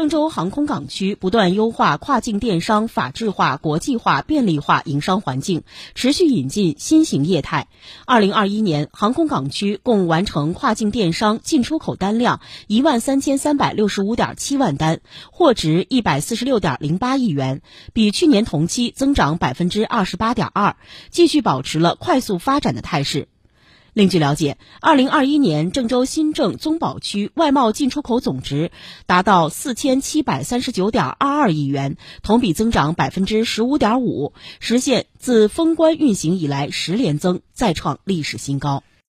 郑州航空港区不断优化跨境电商法治化、国际化、便利化营商环境，持续引进新型业态。二零二一年，航空港区共完成跨境电商进出口单量一万三千三百六十五点七万单，货值一百四十六点零八亿元，比去年同期增长百分之二十八点二，继续保持了快速发展的态势。另据了解，二零二一年郑州新郑综保区外贸进出口总值达到四千七百三十九点二二亿元，同比增长百分之十五点五，实现自封关运行以来十连增，再创历史新高。